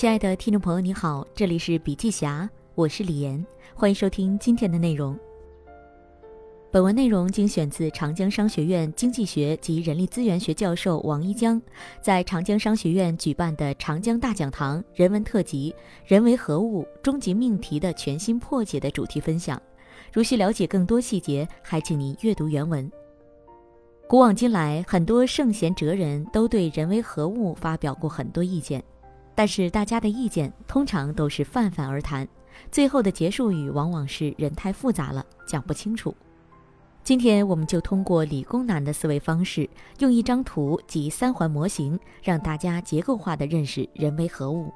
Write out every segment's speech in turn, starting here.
亲爱的听众朋友，你好，这里是笔记侠，我是李岩，欢迎收听今天的内容。本文内容精选自长江商学院经济学及人力资源学教授王一江在长江商学院举办的长江大讲堂人文特辑“人为何物：终极命题的全新破解”的主题分享。如需了解更多细节，还请您阅读原文。古往今来，很多圣贤哲人都对“人为何物”发表过很多意见。但是大家的意见通常都是泛泛而谈，最后的结束语往往是人太复杂了，讲不清楚。今天我们就通过理工男的思维方式，用一张图及三环模型，让大家结构化的认识人为何物。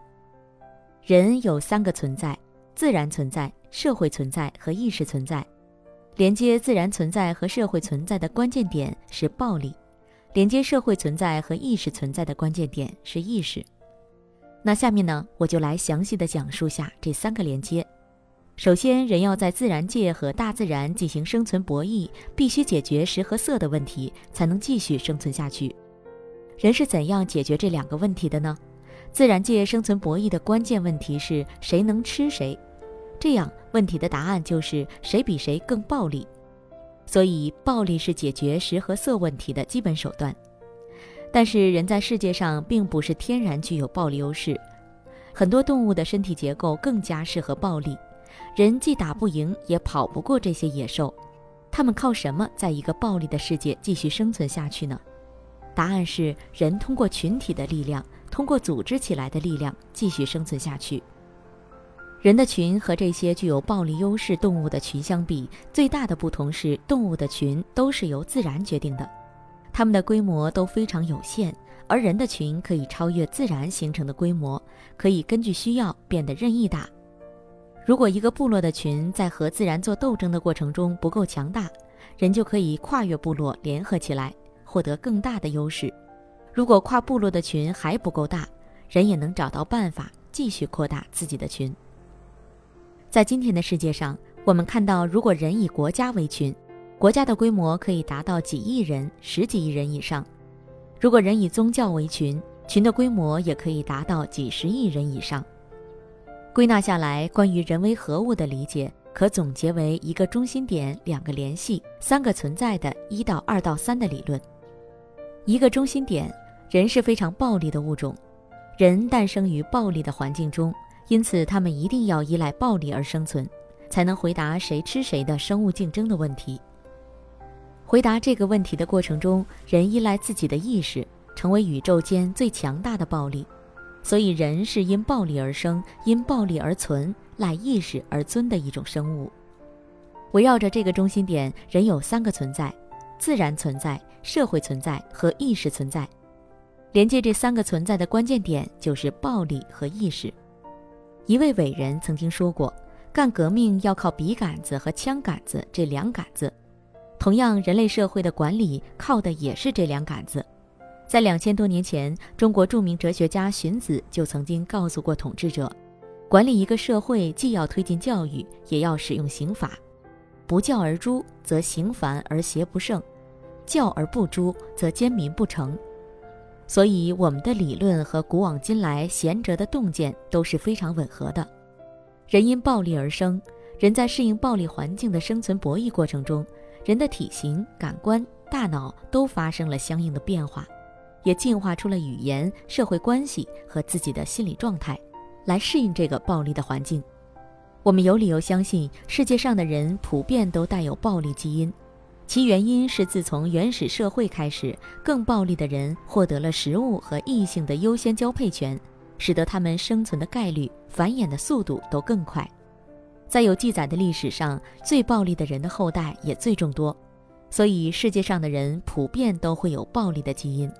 人有三个存在：自然存在、社会存在和意识存在。连接自然存在和社会存在的关键点是暴力，连接社会存在和意识存在的关键点是意识。那下面呢，我就来详细的讲述下这三个连接。首先，人要在自然界和大自然进行生存博弈，必须解决食和色的问题，才能继续生存下去。人是怎样解决这两个问题的呢？自然界生存博弈的关键问题是谁能吃谁，这样问题的答案就是谁比谁更暴力。所以，暴力是解决食和色问题的基本手段。但是人在世界上并不是天然具有暴力优势，很多动物的身体结构更加适合暴力，人既打不赢也跑不过这些野兽，他们靠什么在一个暴力的世界继续生存下去呢？答案是人通过群体的力量，通过组织起来的力量继续生存下去。人的群和这些具有暴力优势动物的群相比，最大的不同是动物的群都是由自然决定的。它们的规模都非常有限，而人的群可以超越自然形成的规模，可以根据需要变得任意大。如果一个部落的群在和自然做斗争的过程中不够强大，人就可以跨越部落联合起来，获得更大的优势。如果跨部落的群还不够大，人也能找到办法继续扩大自己的群。在今天的世界上，我们看到，如果人以国家为群。国家的规模可以达到几亿人、十几亿人以上。如果人以宗教为群，群的规模也可以达到几十亿人以上。归纳下来，关于人为何物的理解，可总结为一个中心点、两个联系、三个存在的一到二到三的理论。一个中心点，人是非常暴力的物种，人诞生于暴力的环境中，因此他们一定要依赖暴力而生存，才能回答谁吃谁的生物竞争的问题。回答这个问题的过程中，人依赖自己的意识，成为宇宙间最强大的暴力。所以，人是因暴力而生，因暴力而存，赖意识而尊的一种生物。围绕着这个中心点，人有三个存在：自然存在、社会存在和意识存在。连接这三个存在的关键点就是暴力和意识。一位伟人曾经说过：“干革命要靠笔杆子和枪杆子这两杆子。”同样，人类社会的管理靠的也是这两杆子。在两千多年前，中国著名哲学家荀子就曾经告诉过统治者：管理一个社会，既要推进教育，也要使用刑法。不教而诛，则刑繁而邪不胜；教而不诛，则奸民不成。所以，我们的理论和古往今来贤哲的洞见都是非常吻合的。人因暴力而生，人在适应暴力环境的生存博弈过程中。人的体型、感官、大脑都发生了相应的变化，也进化出了语言、社会关系和自己的心理状态，来适应这个暴力的环境。我们有理由相信，世界上的人普遍都带有暴力基因，其原因是自从原始社会开始，更暴力的人获得了食物和异性的优先交配权，使得他们生存的概率、繁衍的速度都更快。在有记载的历史上，最暴力的人的后代也最众多，所以世界上的人普遍都会有暴力的基因。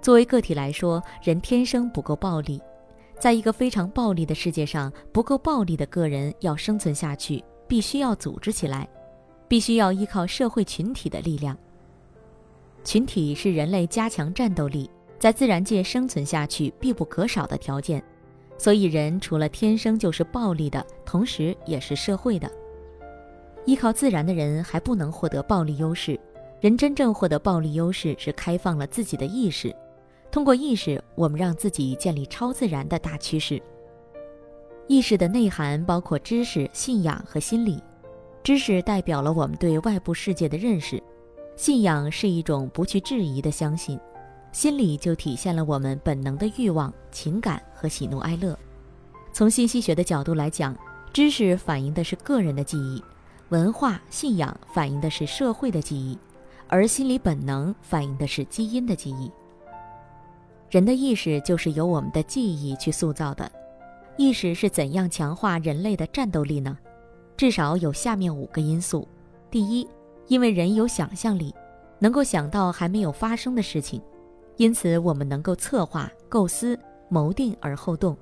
作为个体来说，人天生不够暴力，在一个非常暴力的世界上，不够暴力的个人要生存下去，必须要组织起来，必须要依靠社会群体的力量。群体是人类加强战斗力，在自然界生存下去必不可少的条件。所以，人除了天生就是暴力的，同时也是社会的。依靠自然的人还不能获得暴力优势，人真正获得暴力优势是开放了自己的意识，通过意识，我们让自己建立超自然的大趋势。意识的内涵包括知识、信仰和心理。知识代表了我们对外部世界的认识，信仰是一种不去质疑的相信，心理就体现了我们本能的欲望、情感和喜怒哀乐。从信息学的角度来讲，知识反映的是个人的记忆，文化、信仰反映的是社会的记忆，而心理本能反映的是基因的记忆。人的意识就是由我们的记忆去塑造的。意识是怎样强化人类的战斗力呢？至少有下面五个因素：第一，因为人有想象力，能够想到还没有发生的事情，因此我们能够策划、构思、谋定而后动；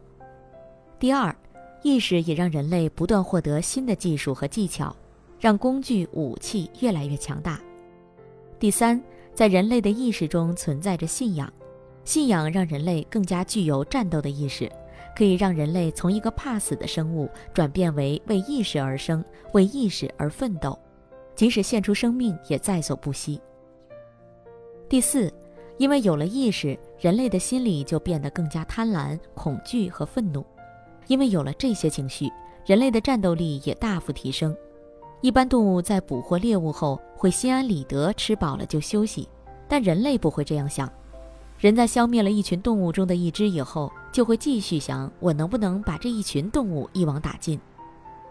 第二，意识也让人类不断获得新的技术和技巧，让工具、武器越来越强大；第三，在人类的意识中存在着信仰，信仰让人类更加具有战斗的意识。可以让人类从一个怕死的生物转变为为意识而生、为意识而奋斗，即使献出生命也在所不惜。第四，因为有了意识，人类的心理就变得更加贪婪、恐惧和愤怒。因为有了这些情绪，人类的战斗力也大幅提升。一般动物在捕获猎物后会心安理得，吃饱了就休息，但人类不会这样想。人在消灭了一群动物中的一只以后，就会继续想：我能不能把这一群动物一网打尽，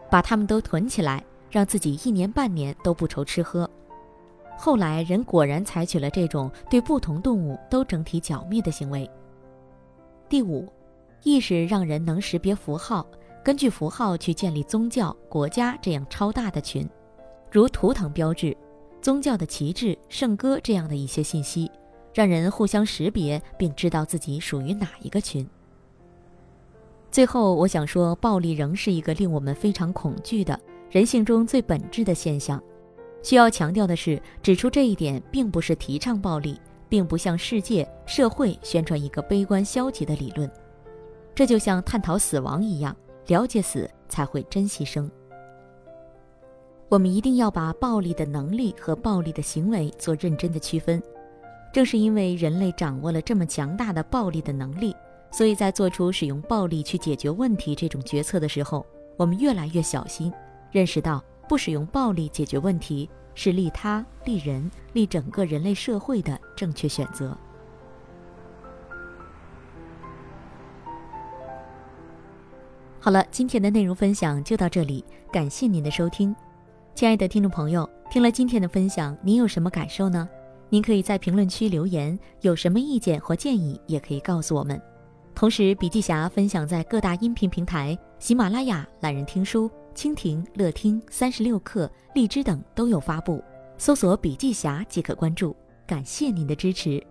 把它们都囤起来，让自己一年半年都不愁吃喝。后来，人果然采取了这种对不同动物都整体剿灭的行为。第五，意识让人能识别符号，根据符号去建立宗教、国家这样超大的群，如图腾标志、宗教的旗帜、圣歌这样的一些信息。让人互相识别，并知道自己属于哪一个群。最后，我想说，暴力仍是一个令我们非常恐惧的人性中最本质的现象。需要强调的是，指出这一点，并不是提倡暴力，并不向世界、社会宣传一个悲观消极的理论。这就像探讨死亡一样，了解死才会珍惜生。我们一定要把暴力的能力和暴力的行为做认真的区分。正是因为人类掌握了这么强大的暴力的能力，所以在做出使用暴力去解决问题这种决策的时候，我们越来越小心，认识到不使用暴力解决问题是利他、利人、利整个人类社会的正确选择。好了，今天的内容分享就到这里，感谢您的收听，亲爱的听众朋友，听了今天的分享，您有什么感受呢？您可以在评论区留言，有什么意见或建议也可以告诉我们。同时，笔记侠分享在各大音频平台，喜马拉雅、懒人听书、蜻蜓、乐听、三十六课、荔枝等都有发布，搜索“笔记侠”即可关注。感谢您的支持。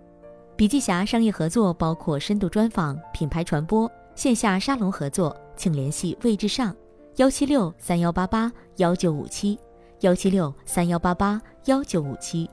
笔记侠商业合作包括深度专访、品牌传播、线下沙龙合作，请联系魏志尚，幺七六三幺八八幺九五七，幺七六三幺八八幺九五七。